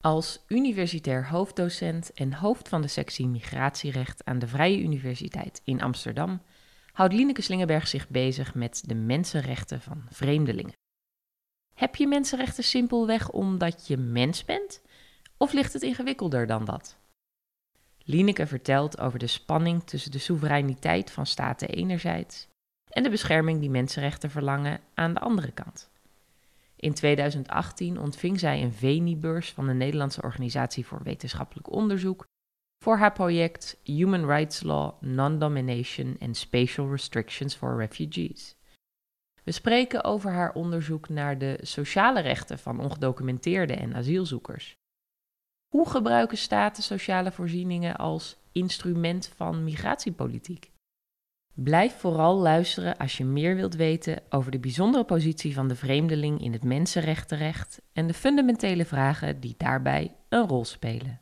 Als universitair hoofddocent en hoofd van de sectie Migratierecht aan de Vrije Universiteit in Amsterdam houdt Lineke Slingerberg zich bezig met de mensenrechten van vreemdelingen. Heb je mensenrechten simpelweg omdat je mens bent? Of ligt het ingewikkelder dan dat? Lineke vertelt over de spanning tussen de soevereiniteit van staten enerzijds en de bescherming die mensenrechten verlangen aan de andere kant. In 2018 ontving zij een VENI-beurs van de Nederlandse Organisatie voor Wetenschappelijk Onderzoek voor haar project Human Rights Law, Non-Domination and Spatial Restrictions for Refugees. We spreken over haar onderzoek naar de sociale rechten van ongedocumenteerden en asielzoekers. Hoe gebruiken staten sociale voorzieningen als instrument van migratiepolitiek? Blijf vooral luisteren als je meer wilt weten over de bijzondere positie van de vreemdeling in het mensenrechtenrecht en de fundamentele vragen die daarbij een rol spelen.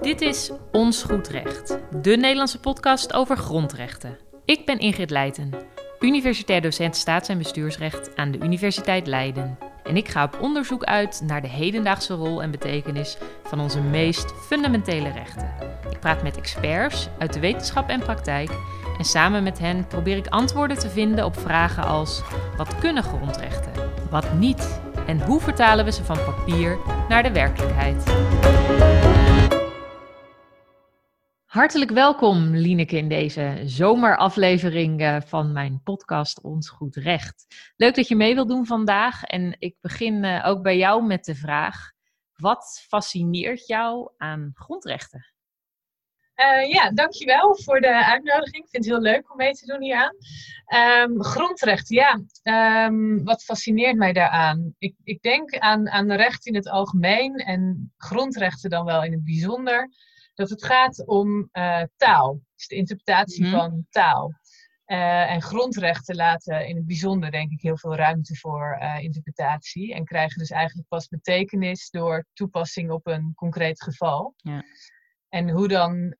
Dit is Ons Goed Recht, de Nederlandse podcast over grondrechten. Ik ben Ingrid Leijten, universitair docent staats- en bestuursrecht aan de Universiteit Leiden. En ik ga op onderzoek uit naar de hedendaagse rol en betekenis van onze meest fundamentele rechten. Ik praat met experts uit de wetenschap en praktijk en samen met hen probeer ik antwoorden te vinden op vragen als: wat kunnen grondrechten? Wat niet? En hoe vertalen we ze van papier naar de werkelijkheid? Hartelijk welkom, Lineke, in deze zomeraflevering eh, van mijn podcast Ons Goed Recht. Leuk dat je mee wilt doen vandaag. En ik begin eh, ook bij jou met de vraag: wat fascineert jou aan grondrechten? Uh, ja, dankjewel voor de uitnodiging. Ik vind het heel leuk om mee te doen hieraan. Um, grondrechten, ja. Um, wat fascineert mij daaraan? Ik, ik denk aan, aan recht in het algemeen en grondrechten dan wel in het bijzonder dat het gaat om uh, taal. Dus de interpretatie mm -hmm. van taal. Uh, en grondrechten laten in het bijzonder, denk ik, heel veel ruimte voor uh, interpretatie. En krijgen dus eigenlijk pas betekenis door toepassing op een concreet geval. Ja. En hoe dan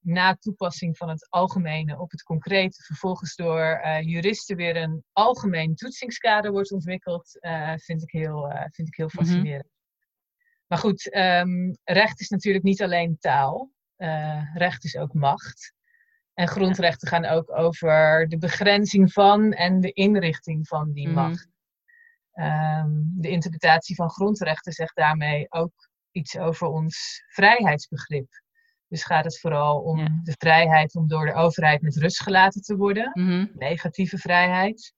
na toepassing van het algemene op het concrete vervolgens door juristen weer een algemeen toetsingskader wordt ontwikkeld, vind, ik heel, vind ik heel fascinerend. Mm -hmm. Maar goed, um, recht is natuurlijk niet alleen taal. Uh, recht is ook macht. En grondrechten gaan ook over de begrenzing van en de inrichting van die mm -hmm. macht. Um, de interpretatie van grondrechten zegt daarmee ook iets over ons vrijheidsbegrip. Dus gaat het vooral om ja. de vrijheid om door de overheid met rust gelaten te worden, mm -hmm. negatieve vrijheid.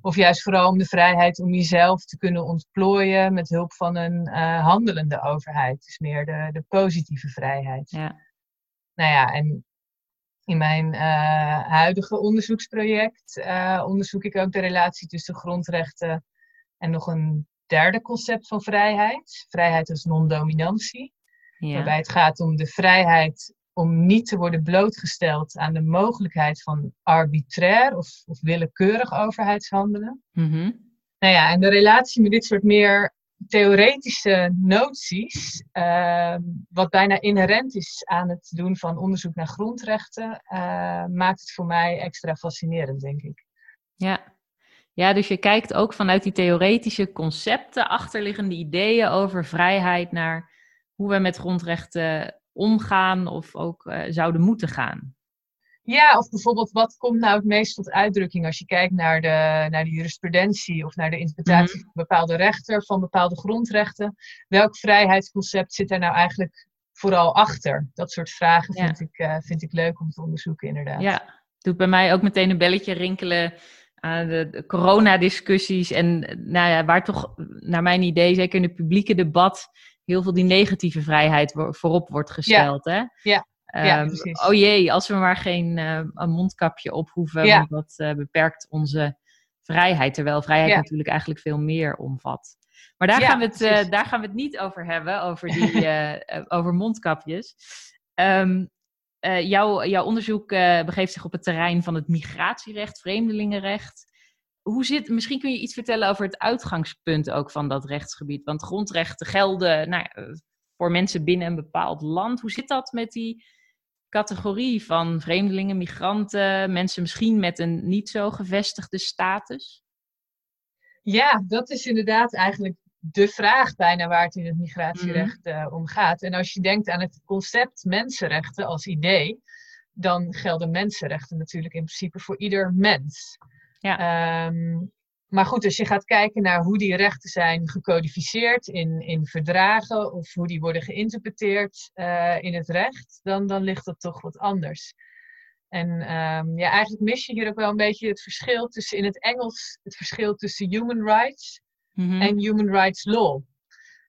Of juist vooral om de vrijheid om jezelf te kunnen ontplooien met hulp van een uh, handelende overheid. Dus meer de, de positieve vrijheid. Ja. Nou ja, en in mijn uh, huidige onderzoeksproject uh, onderzoek ik ook de relatie tussen grondrechten en nog een derde concept van vrijheid. Vrijheid als non-dominantie. Ja. Waarbij het gaat om de vrijheid om niet te worden blootgesteld aan de mogelijkheid van arbitrair of, of willekeurig overheidshandelen. Mm -hmm. Nou ja, en de relatie met dit soort meer theoretische noties, uh, wat bijna inherent is aan het doen van onderzoek naar grondrechten, uh, maakt het voor mij extra fascinerend, denk ik. Ja. ja, dus je kijkt ook vanuit die theoretische concepten, achterliggende ideeën over vrijheid naar hoe we met grondrechten omgaan of ook uh, zouden moeten gaan. Ja, of bijvoorbeeld wat komt nou het meest tot uitdrukking als je kijkt naar de, naar de jurisprudentie of naar de interpretatie mm -hmm. van bepaalde rechter, van bepaalde grondrechten. Welk vrijheidsconcept zit daar nou eigenlijk vooral achter? Dat soort vragen ja. vind, ik, uh, vind ik leuk om te onderzoeken, inderdaad. Ja, doet bij mij ook meteen een belletje rinkelen aan de, de coronadiscussies. En nou ja, waar toch, naar mijn idee, zeker in het publieke debat, heel veel die negatieve vrijheid voorop wordt gesteld. Ja, hè? ja. Ja, um, oh jee, als we maar geen uh, een mondkapje op hoeven, ja. want dat uh, beperkt onze vrijheid. Terwijl vrijheid ja. natuurlijk eigenlijk veel meer omvat. Maar daar, gaan we het, uh, daar gaan we het niet over hebben, over, die, over mondkapjes. Um, jouw, jouw onderzoek begeeft zich op het terrein van het migratierecht, vreemdelingenrecht. Hoe zit, misschien kun je iets vertellen over het uitgangspunt ook van dat rechtsgebied. Want grondrechten gelden nou, voor mensen binnen een bepaald land. Hoe zit dat met die categorie van vreemdelingen, migranten, mensen misschien met een niet zo gevestigde status? Ja, dat is inderdaad eigenlijk de vraag bijna waar het in het migratierecht uh, om gaat. En als je denkt aan het concept mensenrechten als idee, dan gelden mensenrechten natuurlijk in principe voor ieder mens. Ja. Ehm, maar goed, als je gaat kijken naar hoe die rechten zijn gecodificeerd in, in verdragen of hoe die worden geïnterpreteerd uh, in het recht, dan, dan ligt dat toch wat anders. En um, ja, eigenlijk mis je hier ook wel een beetje het verschil tussen in het Engels het verschil tussen human rights mm en human rights law.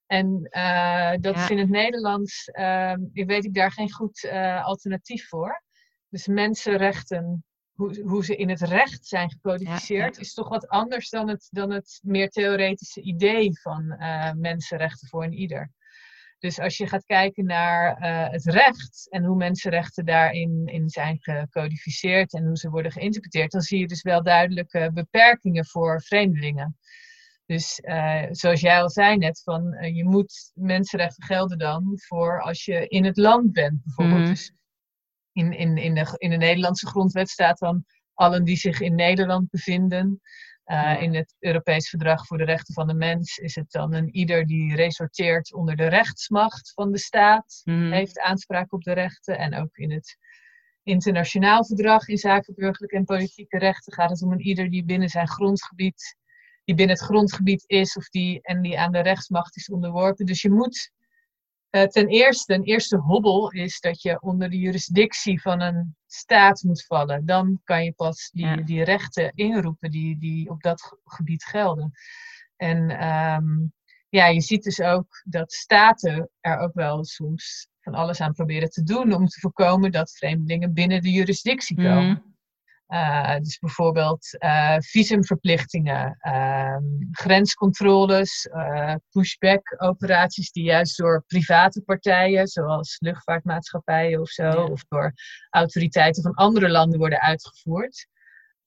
En uh, dat is in het Nederlands, uh, ik weet ik daar geen goed uh, alternatief voor. Dus mensenrechten hoe, hoe ze in het recht zijn gecodificeerd, is toch wat anders dan het, dan het meer theoretische idee van uh, mensenrechten voor een ieder. Dus als je gaat kijken naar uh, het recht en hoe mensenrechten daarin in zijn gecodificeerd en hoe ze worden geïnterpreteerd, dan zie je dus wel duidelijke beperkingen voor vreemdelingen. Dus uh, zoals jij al zei net, van je moet mensenrechten gelden dan voor als je in het land bent, bijvoorbeeld. Mm. Dus in, in, in, de, in de Nederlandse grondwet staat dan allen die zich in Nederland bevinden. Uh, in het Europees Verdrag voor de Rechten van de Mens is het dan een ieder die resorteert onder de rechtsmacht van de staat, mm. heeft aanspraak op de rechten. En ook in het internationaal verdrag in zaken burgerlijke en politieke rechten gaat het om een ieder die binnen zijn grondgebied, die binnen het grondgebied is of die, en die aan de rechtsmacht is onderworpen. Dus je moet uh, ten eerste, een eerste hobbel is dat je onder de jurisdictie van een staat moet vallen. Dan kan je pas die, die rechten inroepen die, die op dat gebied gelden. En um, ja, je ziet dus ook dat staten er ook wel soms van alles aan proberen te doen om te voorkomen dat vreemdelingen binnen de jurisdictie komen. Mm. Uh, dus bijvoorbeeld uh, visumverplichtingen, uh, grenscontroles, eh, pushback-operaties die juist door private partijen, zoals luchtvaartmaatschappijen of zo, of door autoriteiten van andere landen worden uitgevoerd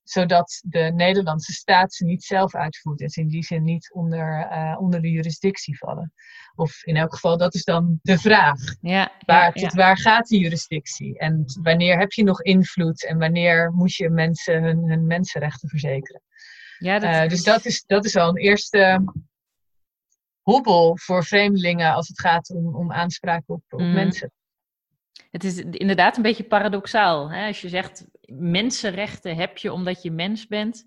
zodat de Nederlandse staat ze niet zelf uitvoert en ze in die zin niet onder, uh, onder de jurisdictie vallen. Of in elk geval, dat is dan de vraag. Ja, waar, Tot waar gaat die jurisdictie? En wanneer heb je nog invloed en wanneer moet je mensen hun, hun mensenrechten verzekeren? Ja, dat uh, Dus dat is, dat is al een eerste hobbel voor vreemdelingen als het gaat om, om aanspraak op, op mm. mensen. Het is inderdaad een beetje paradoxaal. Hè? Als je zegt, mensenrechten heb je omdat je mens bent.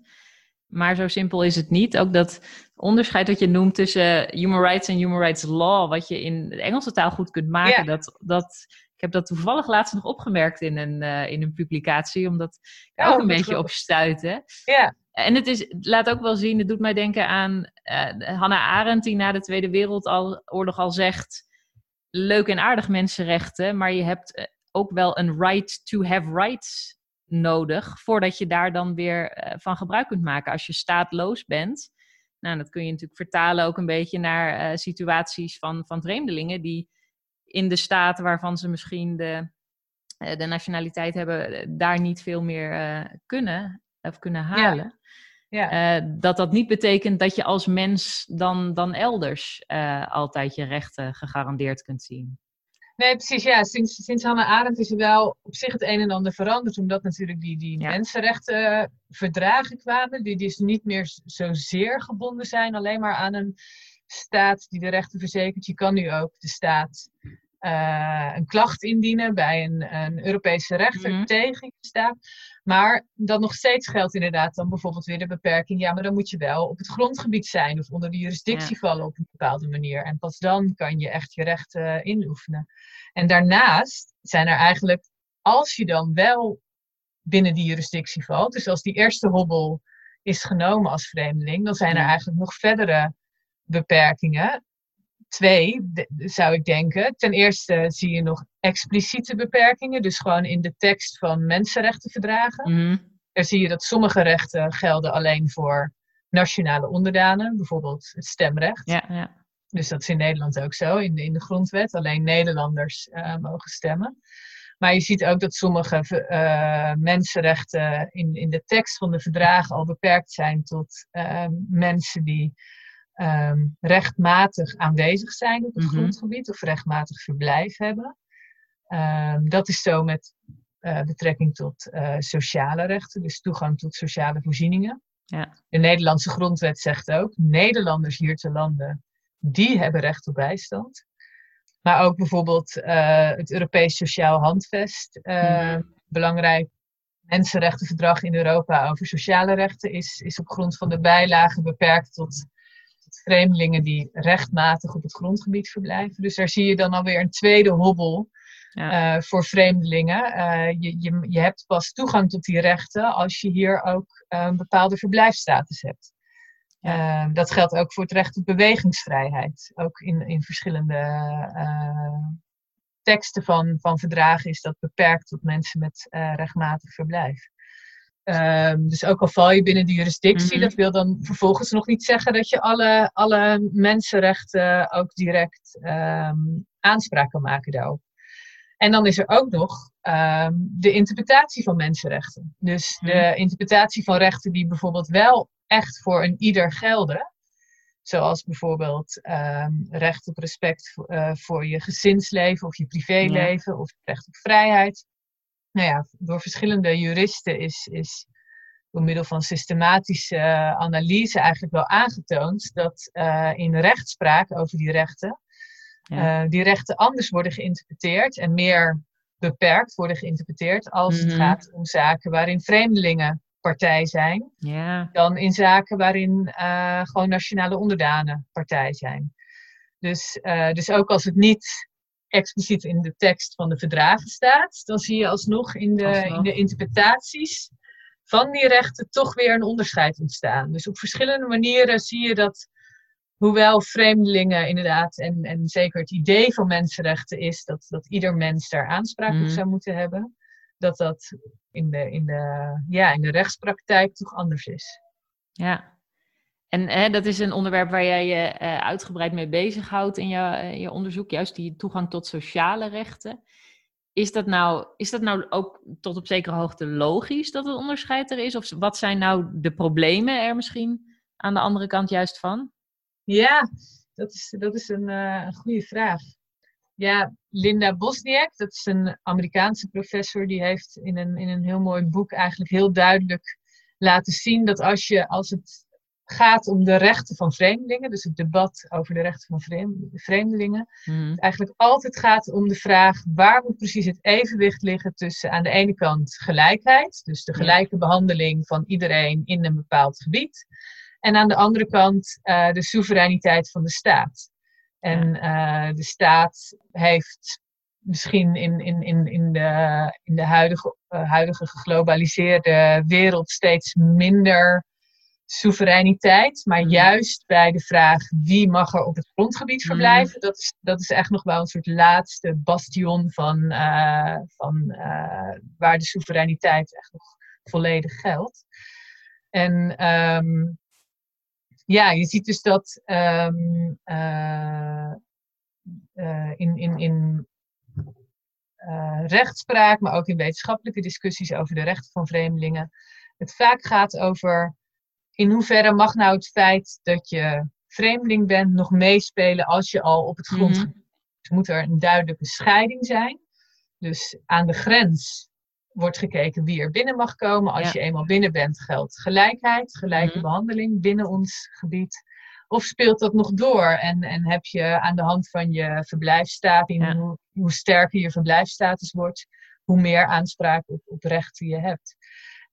Maar zo simpel is het niet. Ook dat onderscheid dat je noemt tussen human rights en human rights law, wat je in de Engelse taal goed kunt maken, dat, dat, ik heb dat toevallig laatst nog opgemerkt in een, uh, in een publicatie, omdat ik oh, ook een beetje op stuitte. Ja. En het is, laat ook wel zien, het doet mij denken aan uh, Hannah Arendt, die na de Tweede Wereldoorlog al zegt: leuk en aardig mensenrechten, maar je hebt eh, ook wel een right to have rights nodig voordat je daar dan weer eh, van gebruik kunt maken. Als je staatloos bent, nou, dat kun je natuurlijk vertalen ook een beetje naar uh, situaties van, van vreemdelingen die in de staat waarvan ze misschien de, de nationaliteit hebben, daar niet veel meer kunnen of kunnen halen. Ja. dat dat niet betekent dat je als mens dan, dan elders altijd je rechten gegarandeerd kunt zien. Nee, precies. Ja, sinds, sinds Hannah Arendt is er wel op zich het een en ander veranderd. Omdat natuurlijk die, die mensenrechten verdragen kwamen. Die dus niet meer zozeer gebonden zijn alleen maar aan een staat die de rechten verzekert. Je kan nu ook de staat uh, een klacht indienen bij een, een Europese rechter mm -hmm. tegen je staat. Maar dat nog steeds geldt inderdaad dan bijvoorbeeld weer de beperking. Ja, maar dan moet je wel op het grondgebied zijn of onder de jurisdictie vallen op een bepaalde manier. En pas dan kan je echt je rechten inoefenen. En daarnaast zijn er eigenlijk, als je dan wel binnen die jurisdictie valt, dus als die eerste hobbel is genomen als vreemdeling, dan zijn er eigenlijk nog verdere beperkingen twee, zou ik denken. Ten eerste zie je nog expliciete beperkingen, dus gewoon in de tekst van mensenrechtenverdragen. Mm Daar zie je dat sommige rechten gelden alleen voor nationale onderdanen, bijvoorbeeld het stemrecht. Ja, ja. Dus dat is in Nederland ook zo, in de, in de grondwet. Alleen Nederlanders uh, mogen stemmen. Maar je ziet ook dat sommige uh, mensenrechten in, in de tekst van de verdragen al beperkt zijn tot uh, mensen die um, rechtmatig aanwezig zijn op het mhm. grondgebied of rechtmatig verblijf hebben. Um, dat is zo met uh, betrekking tot uh, sociale rechten, dus toegang tot sociale voorzieningen. Ja. De Nederlandse grondwet zegt ook: Nederlanders hier te landen die hebben recht op bijstand. Maar ook bijvoorbeeld uh, het Europees Sociaal Handvest. Uh, Belangrijk mensenrechtenverdrag in Europa over sociale rechten is, is op grond van de bijlagen beperkt tot, vreemdelingen die rechtmatig op het grondgebied verblijven. Dus daar zie je dan alweer een tweede hobbel ja. uh, voor vreemdelingen. je, je, je hebt pas toegang tot die rechten als je hier ook een bepaalde verblijfsstatus hebt. Dat geldt ook voor het recht op bewegingsvrijheid. Ook in, in verschillende teksten van, van verdragen is dat beperkt tot mensen met rechtmatig verblijf. Ehm, dus ook al val je binnen de jurisdictie, mm -hmm. dat wil dan vervolgens nog niet zeggen dat je alle, alle mensenrechten ook direct um, aanspraak kan maken daarop. En dan is er ook nog um, de interpretatie van mensenrechten. Dus de mm -hmm. interpretatie van rechten die bijvoorbeeld wel echt voor een ieder gelden. Zoals bijvoorbeeld recht op respect voor, uh, voor je gezinsleven of je privéleven ja. of recht op vrijheid. Nou ja, door verschillende juristen is, is door middel van systematische uh, analyse eigenlijk wel aangetoond dat uh, in rechtspraak over die rechten, ja. die rechten anders worden geïnterpreteerd en meer beperkt worden geïnterpreteerd als mm -hmm. het mhm. gaat om zaken waarin vreemdelingen partij zijn, ja. dan in zaken waarin uh, gewoon nationale onderdanen partij zijn. Dus, dus ook als het niet expliciet in de tekst van de verdragen staat, dan zie je alsnog in de, alsnog. in de interpretaties van die rechten toch weer een onderscheid ontstaan. Dus op verschillende manieren zie je dat, hoewel vreemdelingen inderdaad, en, en zeker het idee van mensenrechten is dat, dat ieder mens daar aanspraak mm. op zou moeten hebben, dat dat in de, in de, ja, in de rechtspraktijk toch anders is. Ja, en hè, dat is een onderwerp waar jij je uh, uitgebreid mee bezighoudt in je, uh, je onderzoek, juist die toegang tot sociale rechten. Is dat, nou, is dat nou ook tot op zekere hoogte logisch dat het onderscheid er is? Of wat zijn nou de problemen er misschien aan de andere kant juist van? Ja, dat is, dat is een, een goede vraag. Ja, Linda Bosniak, dat is een Amerikaanse professor, die heeft in een, in een heel mooi boek eigenlijk heel duidelijk laten zien dat als, je, als het gaat om de rechten van vreemdelingen, dus het debat over de rechten van vreemdelingen, mm. het eigenlijk altijd gaat om de vraag waar moet precies het evenwicht liggen tussen aan de ene kant gelijkheid, dus de gelijke behandeling van iedereen in een bepaald gebied, en aan de andere kant uh, de soevereiniteit van de staat. En uh, de staat heeft misschien in, in, in, in, de, in de huidige, uh, huidige geglobaliseerde wereld steeds minder soevereiniteit. Maar mm. juist bij de vraag wie mag er op het grondgebied mm. verblijven, mm. dat, is, dat is echt nog wel een soort laatste bastion van, uh, van waar de soevereiniteit echt nog volledig geldt. En um, ja, je ziet dus dat um, uh, uh, in, in, in rechtspraak, maar ook in wetenschappelijke discussies over de rechten van vreemdelingen, het vaak gaat over in hoeverre mag nou het feit dat je vreemdeling bent nog meespelen als je al op het grondgebied mm -hmm. Moet er een duidelijke scheiding zijn. Dus aan de grens wordt gekeken wie er binnen mag komen. Als ja. je eenmaal binnen bent, geldt gelijkheid, gelijke mm-hmm. behandeling binnen ons gebied. Of speelt dat nog door en, en heb je aan de hand van je verblijfsstatus, ja. hoe, hoe, sterker je verblijfsstatus wordt, hoe meer aanspraak op, op rechten je hebt.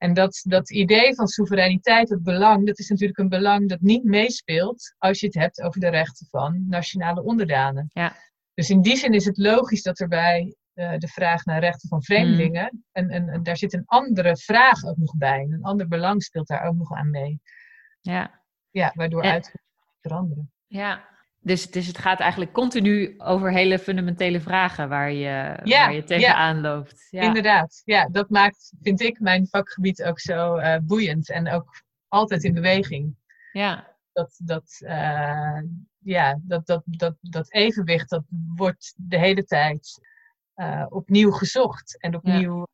En dat, dat idee van soevereiniteit, het belang, dat is natuurlijk een belang dat niet meespeelt als je het hebt over de rechten van nationale onderdanen. Ja. Dus in die zin is het logisch dat er bij uh, de vraag naar rechten van vreemdelingen. Mm. En, en, en, daar zit een andere vraag ook nog bij. Een ander belang speelt daar ook nog aan mee. Ja. Ja, waardoor en, uit veranderen. Ja, dus, dus het gaat eigenlijk continu over hele fundamentele vragen waar je, ja, waar je tegenaan ja. loopt. Ja. Inderdaad. Ja, dat maakt, vind ik, mijn vakgebied ook zo uh, boeiend en ook altijd in beweging. Ja. Dat, dat, uh, ja, dat, dat, dat, dat evenwicht, dat wordt de hele tijd uh, opnieuw gezocht en opnieuw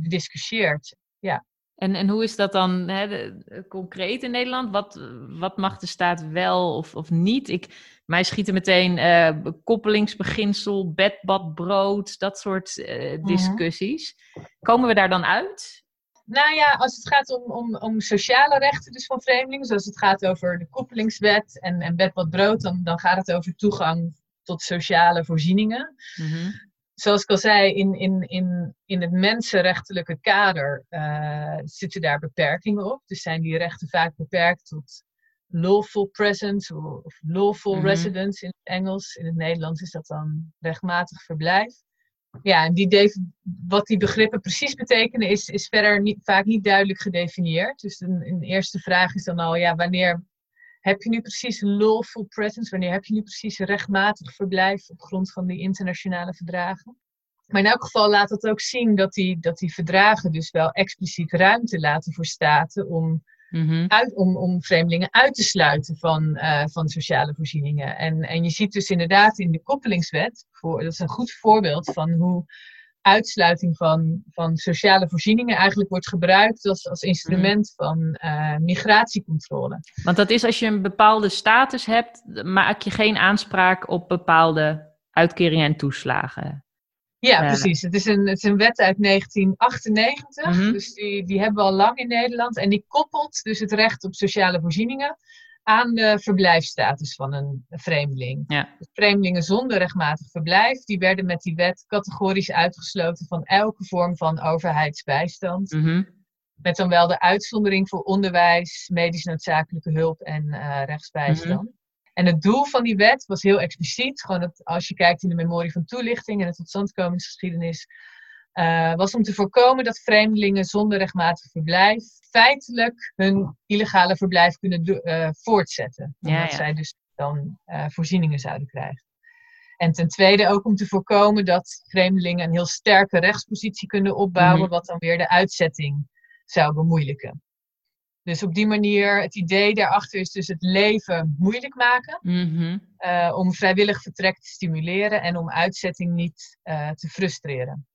bediscussieerd. Ja. En, en hoe is dat dan hè, de, concreet in Nederland? Wat, wat mag de staat wel of, of niet? Ik, mij schieten meteen uh, koppelingsbeginsel, bed, bad, brood, dat soort discussies. Mm -hmm. Komen we daar dan uit? Nou ja, als het gaat om, om, om sociale rechten dus van vreemdelingen, zoals het gaat over de koppelingswet en, en wet wat brood, dan, dan gaat het over toegang tot sociale voorzieningen. Mhm. Zoals ik al zei, in, in, in, in het mensenrechtelijke kader uh, zitten daar beperkingen op. Dus zijn die rechten vaak beperkt tot lawful presence of lawful Mhm. residence in het Engels. In het Nederlands is dat dan rechtmatig verblijf. Ja, en die wat die begrippen precies betekenen is, is verder niet, vaak niet duidelijk gedefinieerd. Dus een, een eerste vraag is dan al, ja, wanneer heb je nu precies lawful presence? Wanneer heb je nu precies rechtmatig verblijf op grond van die internationale verdragen? Maar in elk geval laat dat ook zien dat die, dat die verdragen dus wel expliciet ruimte laten voor staten om Mhm. uit, om, om vreemdelingen uit te sluiten van, eh, van sociale voorzieningen. En, en je ziet dus inderdaad in de koppelingswet, voor, dat is een goed voorbeeld van hoe uitsluiting van, van sociale voorzieningen eigenlijk wordt gebruikt als, als instrument van eh, migratiecontrole. Want dat is als je een bepaalde status hebt, maak je geen aanspraak op bepaalde uitkeringen en toeslagen. Ja, Eh. precies. Het is, een, het is een wet uit 1998, Mhm. dus die, die hebben we al lang in Nederland. En die koppelt dus het recht op sociale voorzieningen aan de verblijfsstatus van een vreemdeling. Ja. Dus vreemdelingen zonder rechtmatig verblijf, die werden met die wet categorisch uitgesloten van elke vorm van overheidsbijstand. Mhm. Met dan wel de uitzondering voor onderwijs, medisch noodzakelijke hulp en eh, rechtsbijstand. En het doel van die wet was heel expliciet. Gewoon dat als je kijkt in de memorie van toelichting en de totstandkomingsgeschiedenis. Eh, was om te voorkomen dat vreemdelingen zonder rechtmatig verblijf feitelijk hun illegale verblijf kunnen eh, voortzetten. Omdat ja. zij dus dan eh, voorzieningen zouden krijgen. En ten tweede ook om te voorkomen dat vreemdelingen een heel sterke rechtspositie kunnen opbouwen, Mhm. wat dan weer de uitzetting zou bemoeilijken. Dus op die manier, het idee daarachter is dus het leven moeilijk maken. Mhm. om vrijwillig vertrek te stimuleren en om uitzetting niet te frustreren.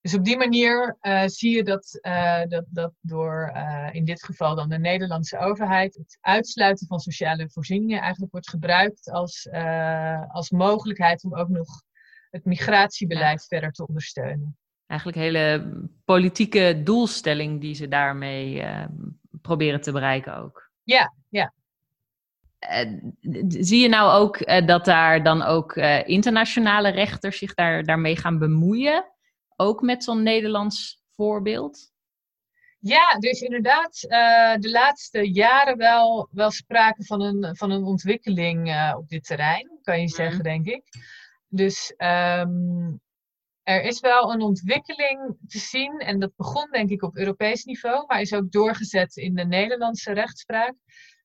Dus op die manier eh, zie je dat, eh, dat, dat door eh, in dit geval dan de Nederlandse overheid het uitsluiten van sociale voorzieningen eigenlijk wordt gebruikt als, als mogelijkheid om ook nog het migratiebeleid verder te ondersteunen. Eigenlijk een hele politieke doelstelling die ze daarmee proberen te bereiken ook. Ja, ja. Zie je nou ook dat daar dan ook internationale rechters zich daar, daarmee gaan bemoeien? Ook met zo'n Nederlands voorbeeld? Ja, is inderdaad eh, de laatste jaren wel, wel sprake van een, van een ontwikkeling eh, op dit terrein, kan je zeggen, denk ik. Dus ehm, er is wel een ontwikkeling te zien, en dat begon denk ik op Europees niveau, maar is ook doorgezet in de Nederlandse rechtspraak,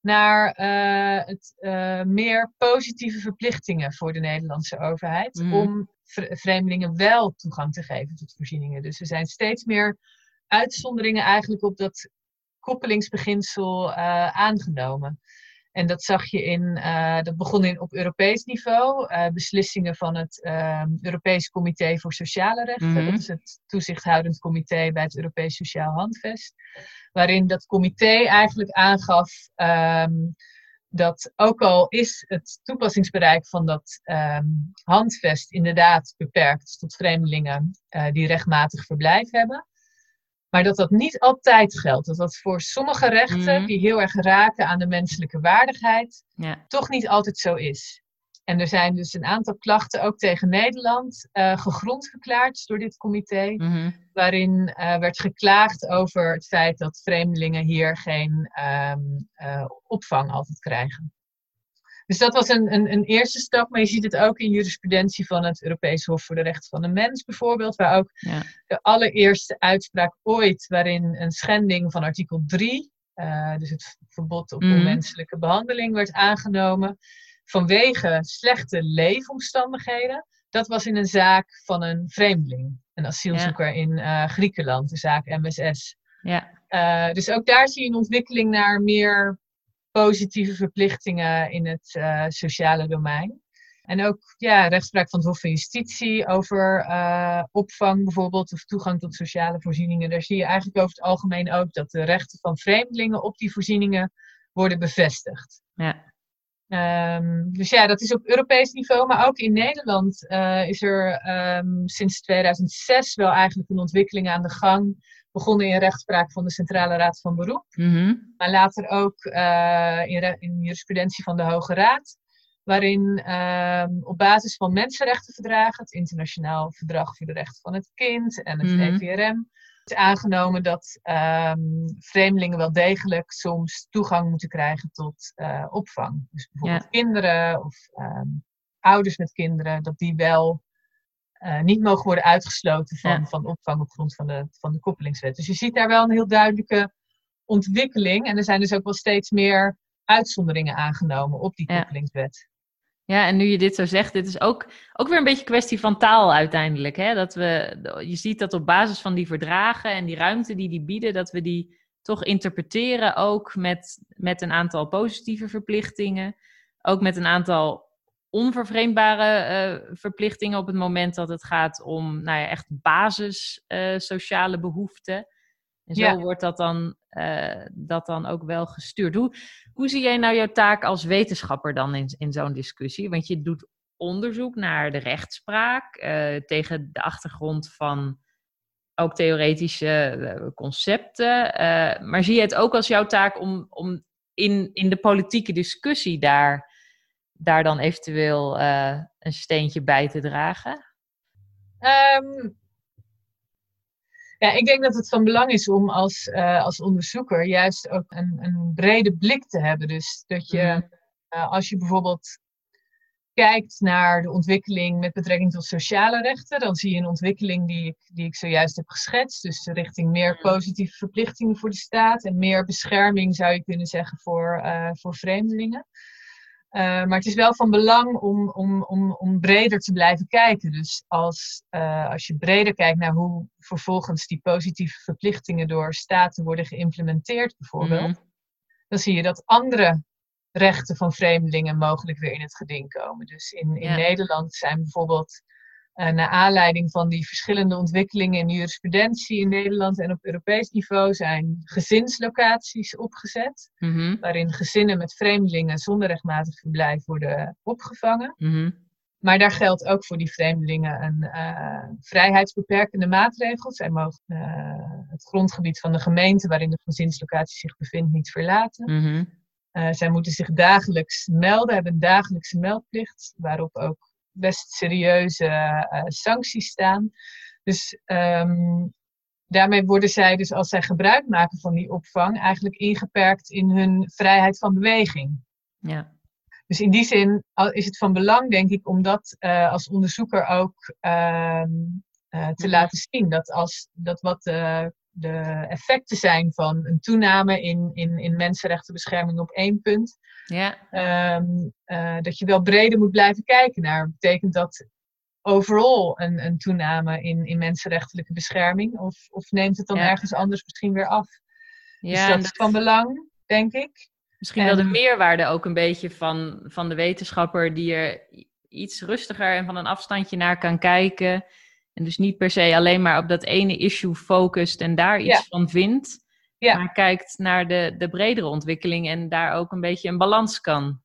naar eh, het eh, meer positieve verplichtingen voor de Nederlandse overheid Mhm. om vre- vreemdelingen wel toegang te geven tot voorzieningen. Dus er zijn steeds meer uitzonderingen eigenlijk op dat koppelingsbeginsel eh, aangenomen. En dat zag je in, eh, dat begon in, op Europees niveau, eh, beslissingen van het ehm, Europees Comité voor Sociale Rechten. Mhm. Dat is het toezichthoudend comité bij het Europees Sociaal Handvest. Waarin dat comité eigenlijk aangaf ehm, dat ook al is het toepassingsbereik van dat ehm, handvest inderdaad beperkt tot vreemdelingen eh, die rechtmatig verblijf hebben. Maar dat dat niet altijd geldt. Dat dat voor sommige rechten Mhm. die heel erg raken aan de menselijke waardigheid, Ja. toch niet altijd zo is. En er zijn dus een aantal klachten ook tegen Nederland eh, gegrond verklaard door dit comité Mhm. waarin eh, werd geklaagd over het feit dat vreemdelingen hier geen ehm, eh, opvang altijd krijgen. Dus dat was een, een, een eerste stap, maar je ziet het ook in jurisprudentie van het Europees Hof voor de Rechten van de Mens bijvoorbeeld, waar ook Ja. de allereerste uitspraak ooit waarin een schending van artikel 3, eh, dus het verbod op Mhm. onmenselijke behandeling, werd aangenomen vanwege slechte leefomstandigheden. Dat was in een zaak van een vreemdeling, een asielzoeker in eh, Griekenland, de zaak MSS. Ja. Eh, dus ook daar zie je een ontwikkeling naar meer positieve verplichtingen in het eh, sociale domein. En ook ja, rechtspraak van het Hof van Justitie over eh, opvang bijvoorbeeld of toegang tot sociale voorzieningen. Daar zie je eigenlijk over het algemeen ook dat de rechten van vreemdelingen op die voorzieningen worden bevestigd. Ja. Ehm, dus ja, dat is op Europees niveau, maar ook in Nederland eh, is er ehm, sinds 2006 wel eigenlijk een ontwikkeling aan de gang. Begonnen in rechtspraak van de Centrale Raad van Beroep, Mhm. maar later ook eh, in, jurisprudentie van de Hoge Raad, waarin ehm, op basis van mensenrechtenverdragen, het Internationaal Verdrag voor de Rechten van het Kind en het Mhm. EVRM, is aangenomen dat ehm, vreemdelingen wel degelijk soms toegang moeten krijgen tot eh, opvang. Dus bijvoorbeeld kinderen of ehm, ouders met kinderen, dat die wel eh, niet mogen worden uitgesloten van, Ja. van opvang op grond van de, van de koppelingswet. Dus je ziet daar wel een heel duidelijke ontwikkeling. En er zijn dus ook wel steeds meer uitzonderingen aangenomen op die Ja. koppelingswet. Ja, en nu je dit zo zegt, dit is ook, ook weer een beetje kwestie van taal uiteindelijk. Hè? Dat we, je ziet dat op basis van die verdragen en die ruimte die die bieden, dat we die toch interpreteren ook met, met een aantal positieve verplichtingen. Ook met een aantal onvervreemdbare eh, verplichtingen op het moment dat het gaat om nou ja, echt basis eh, sociale behoeften. En zo Ja. wordt dat dan, eh, dat dan ook wel gestuurd. Hoe, hoe zie jij nou jouw taak als wetenschapper dan in, in zo'n discussie? Want je doet onderzoek naar de rechtspraak tegen de achtergrond van ook theoretische concepten. Maar zie je het ook als jouw taak om, om in, in de politieke discussie daar, daar dan eventueel eh, een steentje bij te dragen? Ehm, ja, ik denk dat het van belang is om als, eh, als onderzoeker juist ook een, een brede blik te hebben. Dus dat je, Mhm. eh, als je bijvoorbeeld kijkt naar de ontwikkeling met betrekking tot sociale rechten, dan zie je een ontwikkeling die ik, die ik zojuist heb geschetst. Dus richting meer Mhm. positieve verplichtingen voor de staat en meer bescherming, zou je kunnen zeggen, voor, voor vreemdelingen. Eh, maar het is wel van belang om, om, om, om breder te blijven kijken. Dus als, eh, als je breder kijkt naar hoe vervolgens die positieve verplichtingen door staten worden geïmplementeerd, bijvoorbeeld, Mhm. dan zie je dat andere rechten van vreemdelingen mogelijk weer in het geding komen. Dus in, in Ja. Nederland zijn bijvoorbeeld, eh, naar aanleiding van die verschillende ontwikkelingen in de jurisprudentie in Nederland en op Europees niveau, zijn gezinslocaties opgezet Mhm. waarin gezinnen met vreemdelingen zonder rechtmatig verblijf worden opgevangen. Mhm. Maar daar geldt ook voor die vreemdelingen een eh, vrijheidsbeperkende maatregel. Zij mogen eh, het grondgebied van de gemeente waarin de gezinslocatie zich bevindt niet verlaten. Mhm. Zij moeten zich dagelijks melden, hebben een dagelijkse meldplicht, waarop ook best serieuze eh, sancties staan. Dus ehm, daarmee worden zij dus als zij gebruik maken van die opvang eigenlijk ingeperkt in hun vrijheid van beweging. Ja. Dus in die zin is het van belang, denk ik, om dat eh, als onderzoeker ook ehm, eh, te laten zien. Dat, als, dat wat eh, de effecten zijn van een toename in, in, in mensenrechtenbescherming op één punt, Ja. ehm, eh, dat je wel breder moet blijven kijken naar. Betekent dat overal een, een toename in, in mensenrechtelijke bescherming? Of, of neemt het dan Ja. ergens anders misschien weer af? ja dus dat is van belang, denk ik. Misschien wel de meerwaarde ook een beetje van, van de wetenschapper die er iets rustiger en van een afstandje naar kan kijken. En dus niet per se alleen maar op dat ene issue focust en daar iets Ja. van vindt. Ja. Maar kijkt naar de, de bredere ontwikkeling en daar ook een beetje een balans kan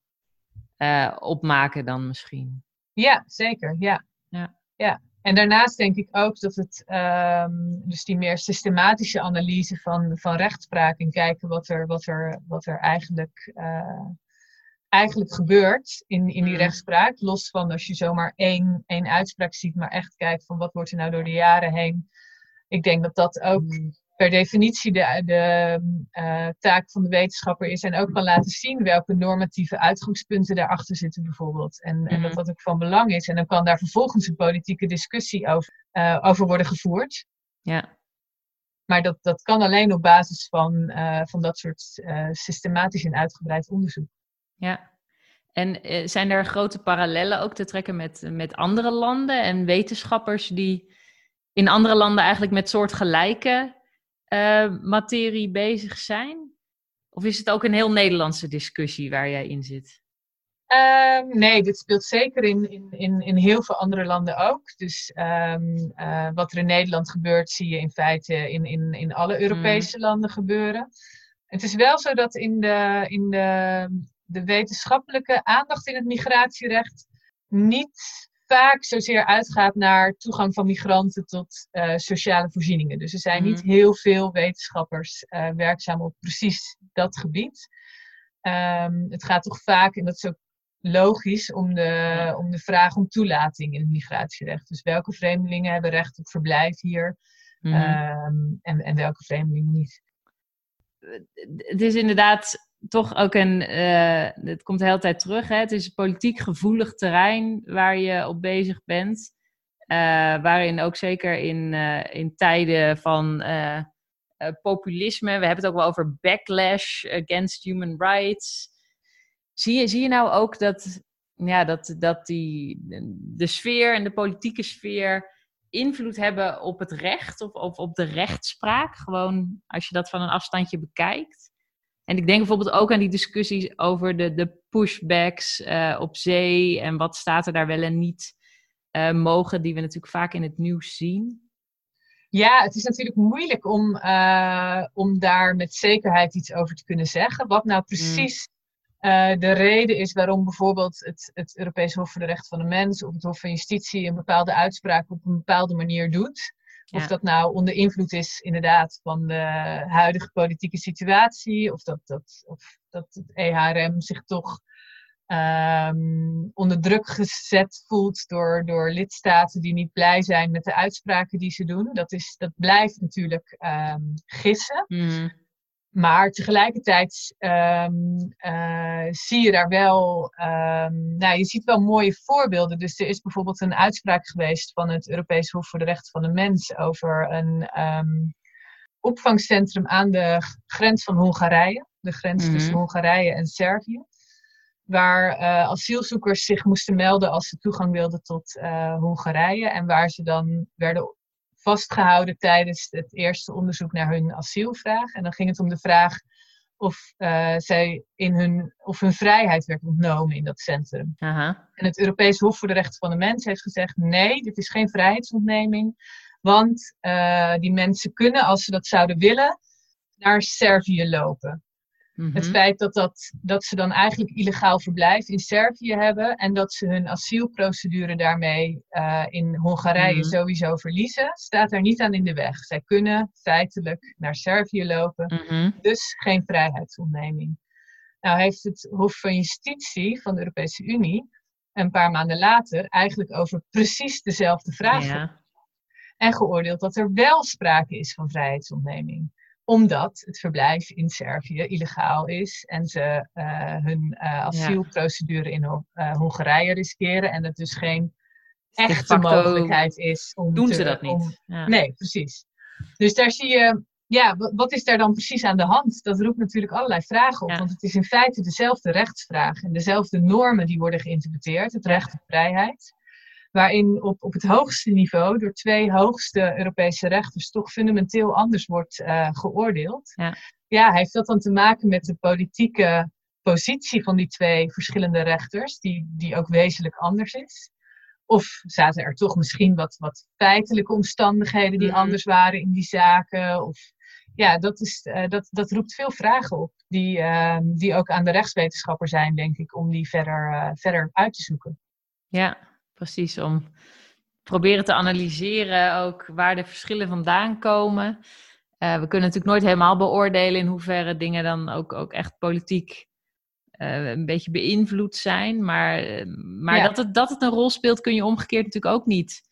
eh, opmaken dan misschien. Ja, zeker. Ja. Ja. ja. En daarnaast denk ik ook dat het, ehm, dus die meer systematische analyse van, van rechtspraak en kijken wat er, wat er, wat er eigenlijk, eh, eigenlijk gebeurt in, in die Mhm. rechtspraak. Los van als je zomaar één, één uitspraak ziet, maar echt kijkt van wat wordt er nou door de jaren heen. Ik denk dat dat ook per definitie de, de eh, taak van de wetenschapper is. En ook kan laten zien welke normatieve uitgangspunten daarachter zitten bijvoorbeeld. En, en dat Mhm. dat ook van belang is. En dan kan daar vervolgens een politieke discussie over, eh, over worden gevoerd. Ja. Maar dat, dat kan alleen op basis van, eh, van dat soort systematisch en uitgebreid onderzoek. Ja. En eh, zijn er grote parallellen ook te trekken met, met andere landen en wetenschappers die in andere landen eigenlijk met soortgelijke eh, materie bezig zijn? Of is het ook een heel Nederlandse discussie waar jij in zit? Ehm, nee, dit speelt zeker in, in, in, in heel veel andere landen ook. Dus ehm, eh, wat er in Nederland gebeurt, zie je in feite in, in, in alle Europese landen gebeuren. Het is wel zo dat in de, in de, de wetenschappelijke aandacht in het migratierecht niet vaak zozeer uitgaat naar toegang van migranten tot uh, sociale voorzieningen. Dus er zijn niet Mhm. heel veel wetenschappers uh, werkzaam op precies dat gebied. Um, het gaat toch vaak, en dat is ook logisch, om de, Ja. om de vraag om toelating in het migratierecht. Dus welke vreemdelingen hebben recht op verblijf hier Mhm. um, en, en welke vreemdelingen niet. het is inderdaad toch ook een. eh, het komt de hele tijd terug. Hè? Het is een politiek gevoelig terrein waar je op bezig bent. eh, waarin ook zeker in, eh, in tijden van populisme. We hebben het ook wel over backlash against human rights. Zie je, zie je nou ook dat, ja, dat, dat die, de sfeer en de politieke sfeer invloed hebben op het recht of, of op de rechtspraak. Gewoon als je dat van een afstandje bekijkt. En ik denk bijvoorbeeld ook aan die discussies over de, de pushbacks uh, op zee en wat staat er daar wel en niet uh, mogen, die we natuurlijk vaak in het nieuws zien. Ja, het is natuurlijk moeilijk om, uh, om daar met zekerheid iets over te kunnen zeggen. Wat nou precies mm. de reden is waarom bijvoorbeeld het, het Europees Hof voor de Rechten van de Mens of het Hof van Justitie een bepaalde uitspraak op een bepaalde manier doet. Of ja. dat nou onder invloed is, inderdaad, van de huidige politieke situatie. Of dat, dat, of dat het EHRM zich toch um, onder druk gezet voelt door, door lidstaten die niet blij zijn met de uitspraken die ze doen. Dat, is, dat blijft natuurlijk um, gissen. Mm. Maar tegelijkertijd um, uh, zie je daar wel, um, nou je ziet wel mooie voorbeelden. Dus er is bijvoorbeeld een uitspraak geweest van het Europees Hof voor de Rechten van de Mens over een um, opvangcentrum aan de grens van Hongarije. De grens Mhm. tussen Hongarije en Servië. Waar uh, asielzoekers zich moesten melden als ze toegang wilden tot uh, Hongarije. En waar ze dan werden vastgehouden tijdens het eerste onderzoek naar hun asielvraag. En dan ging het om de vraag of, uh, zij in hun, of hun vrijheid werd ontnomen in dat centrum. Aha. En het Europees Hof voor de Rechten van de Mens heeft gezegd: nee, dit is geen vrijheidsontneming. Want uh, die mensen kunnen, als ze dat zouden willen, naar Servië lopen. Mhm. Het feit dat, dat, dat ze dan eigenlijk illegaal verblijf in Servië hebben en dat ze hun asielprocedure daarmee uh, in Hongarije Mhm. sowieso verliezen, staat daar niet aan in de weg. Zij kunnen feitelijk naar Servië lopen, Mhm. dus geen vrijheidsontneming. Nou heeft het Hof van Justitie van de Europese Unie een paar maanden later eigenlijk over precies dezelfde vraag Ja. en geoordeeld dat er wel sprake is van vrijheidsontneming omdat het verblijf in Servië illegaal is en ze uh, hun uh, asielprocedure in uh, Hongarije riskeren en het dus geen echte mogelijkheid is om Doen te, ze dat om- niet? Ja. Nee, precies. Dus daar zie je, ja, wa- wat is daar dan precies aan de hand? Dat roept natuurlijk allerlei vragen op, Ja. want het is in feite dezelfde rechtsvraag en dezelfde normen die worden geïnterpreteerd, het recht op vrijheid. Waarin op, op het hoogste niveau door twee hoogste Europese rechters toch fundamenteel anders wordt eh, geoordeeld. Ja. ja, heeft dat dan te maken met de politieke positie van die twee verschillende rechters, die, die ook wezenlijk anders is? Of zaten er toch misschien wat, wat feitelijke omstandigheden die Mhm. anders waren in die zaken? Of, ja, dat, is, eh, dat, dat roept veel vragen op, die, eh, die ook aan de rechtswetenschapper zijn, denk ik, om die verder, eh, verder uit te zoeken. Ja, precies. Om proberen te analyseren ook waar de verschillen vandaan komen. Eh, we kunnen natuurlijk nooit helemaal beoordelen in hoeverre dingen dan ook, ook echt politiek eh, een beetje beïnvloed zijn. Maar, eh, maar Ja. dat, het, dat het een rol speelt kun je omgekeerd natuurlijk ook niet.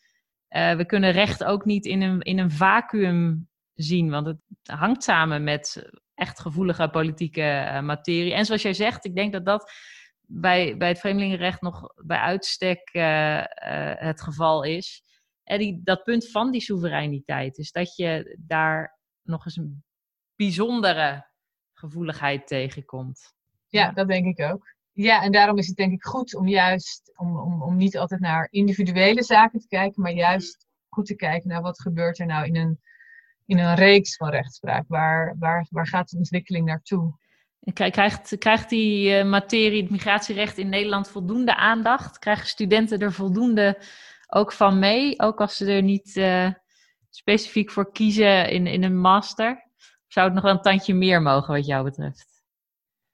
We kunnen recht ook niet in een, in een vacuüm zien, want het hangt samen met echt gevoelige politieke materie. En zoals jij zegt, ik denk dat dat bij, bij het vreemdelingenrecht nog bij uitstek eh, eh, het geval is. En die, dat punt van die soevereiniteit is dat je daar nog eens een bijzondere gevoeligheid tegenkomt. Ja, dat denk ik ook. Ja, en daarom is het denk ik goed om juist om, om, om niet altijd naar individuele zaken te kijken, maar juist goed te kijken naar wat gebeurt er nou in een, in een reeks van rechtspraak. Waar, waar, waar gaat de ontwikkeling naartoe? Krijgt, krijgt die eh, materie, het migratierecht in Nederland, voldoende aandacht? Krijgen studenten er voldoende ook van mee? Ook als ze er niet eh, specifiek voor kiezen in, in een master? Zou het nog wel een tandje meer mogen wat jou betreft?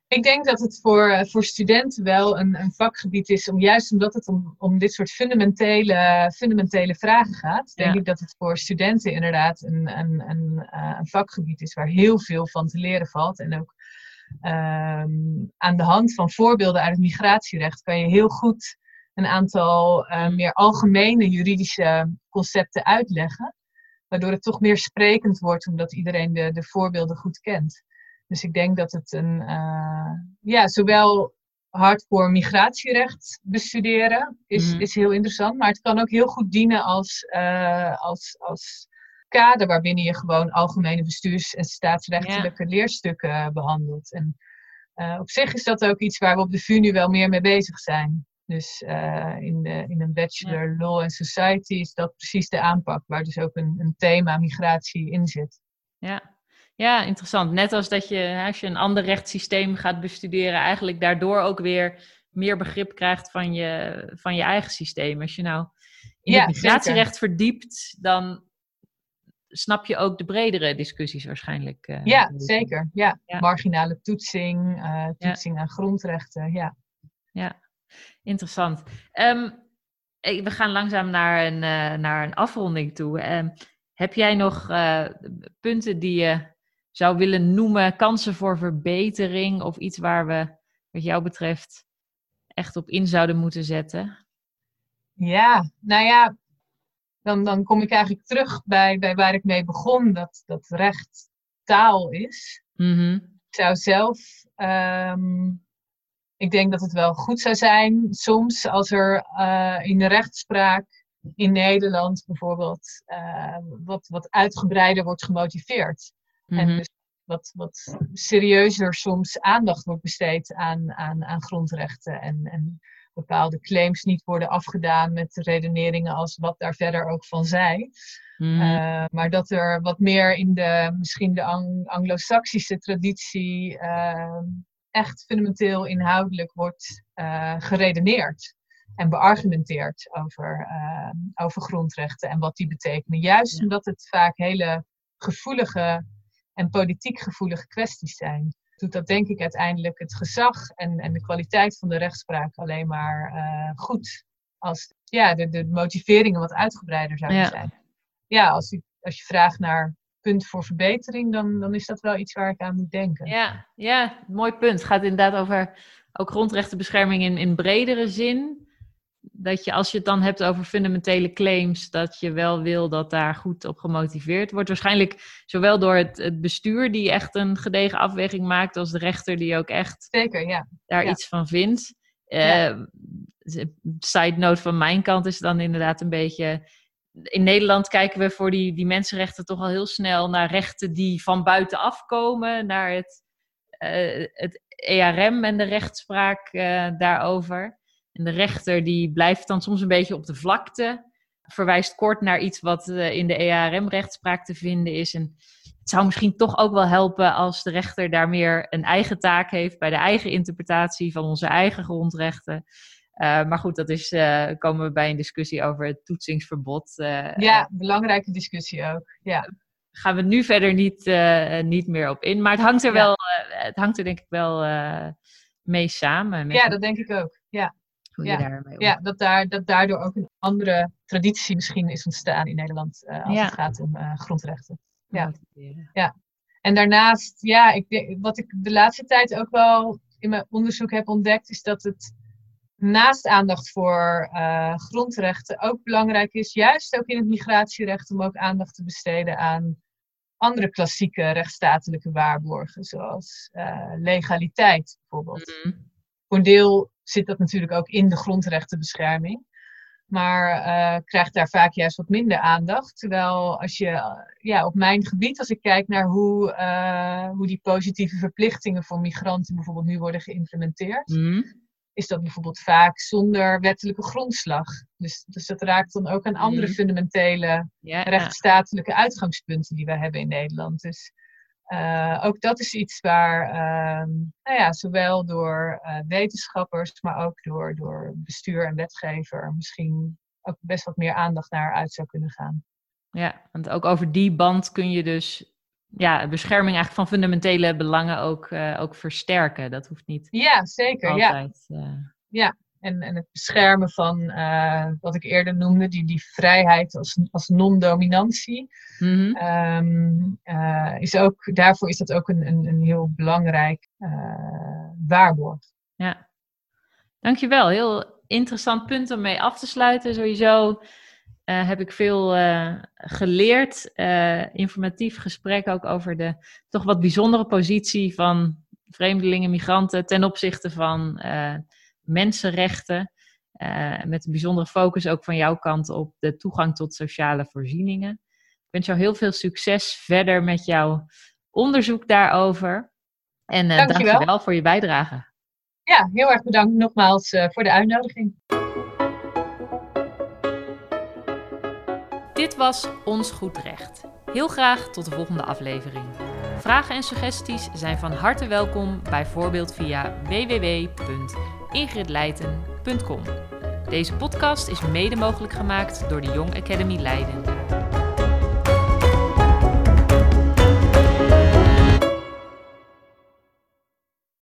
Ik denk dat het voor, eh, voor studenten wel een, een vakgebied is, om, juist omdat het om, om dit soort fundamentele, fundamentele vragen gaat. Denk ik dat het voor studenten inderdaad een, een, een, een, vakgebied is waar heel veel van te leren valt. En ook ehm, aan de hand van voorbeelden uit het migratierecht kan je heel goed een aantal uh, meer algemene juridische concepten uitleggen. Waardoor het toch meer sprekend wordt, omdat iedereen de, de voorbeelden goed kent. Dus ik denk dat het een, uh, ja, zowel hardcore migratierecht bestuderen is, mhm. is heel interessant, maar het kan ook heel goed dienen als, uh, als, als kader waarbinnen je gewoon algemene bestuurs- en staatsrechtelijke leerstukken behandelt. En uh, op zich is dat ook iets waar we op de VU nu wel meer mee bezig zijn. Dus uh, in, de, in een bachelor Law and Society is dat precies de aanpak, waar dus ook een, een thema migratie in zit. Ja, ja, interessant. Net als dat je, als je een ander rechtssysteem gaat bestuderen, eigenlijk daardoor ook weer meer begrip krijgt van je, van je eigen systeem. Als je nou in het migratierecht verdiept, dan snap je ook de bredere discussies waarschijnlijk. Uh, ja, zeker. Ja. marginale toetsing, uh, toetsing aan grondrechten. Ja, ja. interessant. Um, we gaan langzaam naar een, naar een afronding toe. Um, heb jij nog punten die je zou willen noemen, kansen voor verbetering of iets waar we, wat jou betreft, echt op in zouden moeten zetten? Ja, nou ja, dan, dan kom ik eigenlijk terug bij, bij waar ik mee begon, dat, dat recht taal is. Mm Ik zou zelf, ehm, ik denk dat het wel goed zou zijn soms als er uh, in de rechtspraak in Nederland bijvoorbeeld uh, wat, wat uitgebreider wordt gemotiveerd. En mhm. dus wat, wat serieuzer soms aandacht wordt besteed aan, aan, aan grondrechten. En, en bepaalde claims niet worden afgedaan met redeneringen als wat daar verder ook van zij. Mhm. Eh, maar dat er wat meer in de, misschien de Anglo-Saxische traditie uh, echt fundamenteel inhoudelijk wordt uh, geredeneerd en beargumenteerd over, over grondrechten en wat die betekenen. Juist omdat het vaak hele gevoelige en politiek gevoelige kwesties zijn. Doet dat denk ik uiteindelijk het gezag en, en de kwaliteit van de rechtspraak alleen maar uh, goed. Als ja, de, de motiveringen wat uitgebreider zouden zijn. Ja, als, u, als je vraagt naar punt voor verbetering, dan, dan is dat wel iets waar ik aan moet denken. Ja, ja mooi punt. Het gaat inderdaad over ook grondrechtenbescherming in, in bredere zin dat je als je het dan hebt over fundamentele claims, dat je wel wil dat daar goed op gemotiveerd wordt. Waarschijnlijk zowel door het, het bestuur die echt een gedegen afweging maakt, als de rechter die ook echt Zeker, ja. daar iets van vindt. Uh, side note van mijn kant is dan inderdaad een beetje. In Nederland kijken we voor die, die mensenrechten toch al heel snel naar rechten die van buitenaf komen, naar het, uh, het ERM en de rechtspraak uh, daarover. En de rechter die blijft dan soms een beetje op de vlakte, verwijst kort naar iets wat eh, in de EARM-rechtspraak te vinden is. En het zou misschien toch ook wel helpen als de rechter daar meer een eigen taak heeft bij de eigen interpretatie van onze eigen grondrechten. Uh, maar goed, dat is, uh, komen we bij een discussie over het toetsingsverbod. Uh, ja, belangrijke discussie ook. Ja. Gaan we nu verder niet, niet meer op in. Maar het hangt er wel, het hangt er denk ik wel mee samen. Ja, dat denk ik ook. Ja ja. Ja, dat, daar, dat daardoor ook een andere traditie misschien is ontstaan in Nederland uh, als het gaat om uh, grondrechten. Ja. ja. En daarnaast, ja, ik, wat ik de laatste tijd ook wel in mijn onderzoek heb ontdekt, is dat het naast aandacht voor uh, grondrechten ook belangrijk is, juist ook in het migratierecht, om ook aandacht te besteden aan andere klassieke rechtsstatelijke waarborgen, zoals legaliteit bijvoorbeeld. Mm Voor een deel zit dat natuurlijk ook in de grondrechtenbescherming. Maar uh, krijgt daar vaak juist wat minder aandacht. Terwijl als je ja, op mijn gebied, als ik kijk naar hoe, uh, hoe die positieve verplichtingen voor migranten bijvoorbeeld nu worden geïmplementeerd, mhm. is dat bijvoorbeeld vaak zonder wettelijke grondslag. Dus, dus dat raakt dan ook aan andere mhm. fundamentele ja, rechtsstatelijke uitgangspunten die we hebben in Nederland. Dus uh, ook dat is iets waar, uh, nou ja, zowel door uh, wetenschappers, maar ook door, door bestuur en wetgever misschien ook best wat meer aandacht naar uit zou kunnen gaan. Ja, want ook over die band kun je dus ja, bescherming eigenlijk van fundamentele belangen ook, uh, ook versterken. Dat hoeft niet. Ja, zeker. Altijd, ja. Ja, en, en het beschermen van uh, wat ik eerder noemde, die, die vrijheid als, als non-dominantie. Mm -hmm. um, is ook, daarvoor is dat ook een, een, een heel belangrijk waarborg. Ja, dankjewel. Heel interessant punt om mee af te sluiten. Sowieso uh, heb ik veel uh, geleerd. Uh, informatief gesprek ook over de toch wat bijzondere positie van vreemdelingen, migranten ten opzichte van mensenrechten. met een bijzondere focus ook van jouw kant op de toegang tot sociale voorzieningen. Ik wens jou heel veel succes verder met jouw onderzoek daarover. En uh, dankjewel. dankjewel voor je bijdrage. Ja, heel erg bedankt nogmaals voor de uitnodiging. Dit was Ons Goed Recht. Heel graag tot de volgende aflevering. Vragen en suggesties zijn van harte welkom, bijvoorbeeld via www.ingridleiten.com. Deze podcast is mede mogelijk gemaakt door de Young Academy Leiden.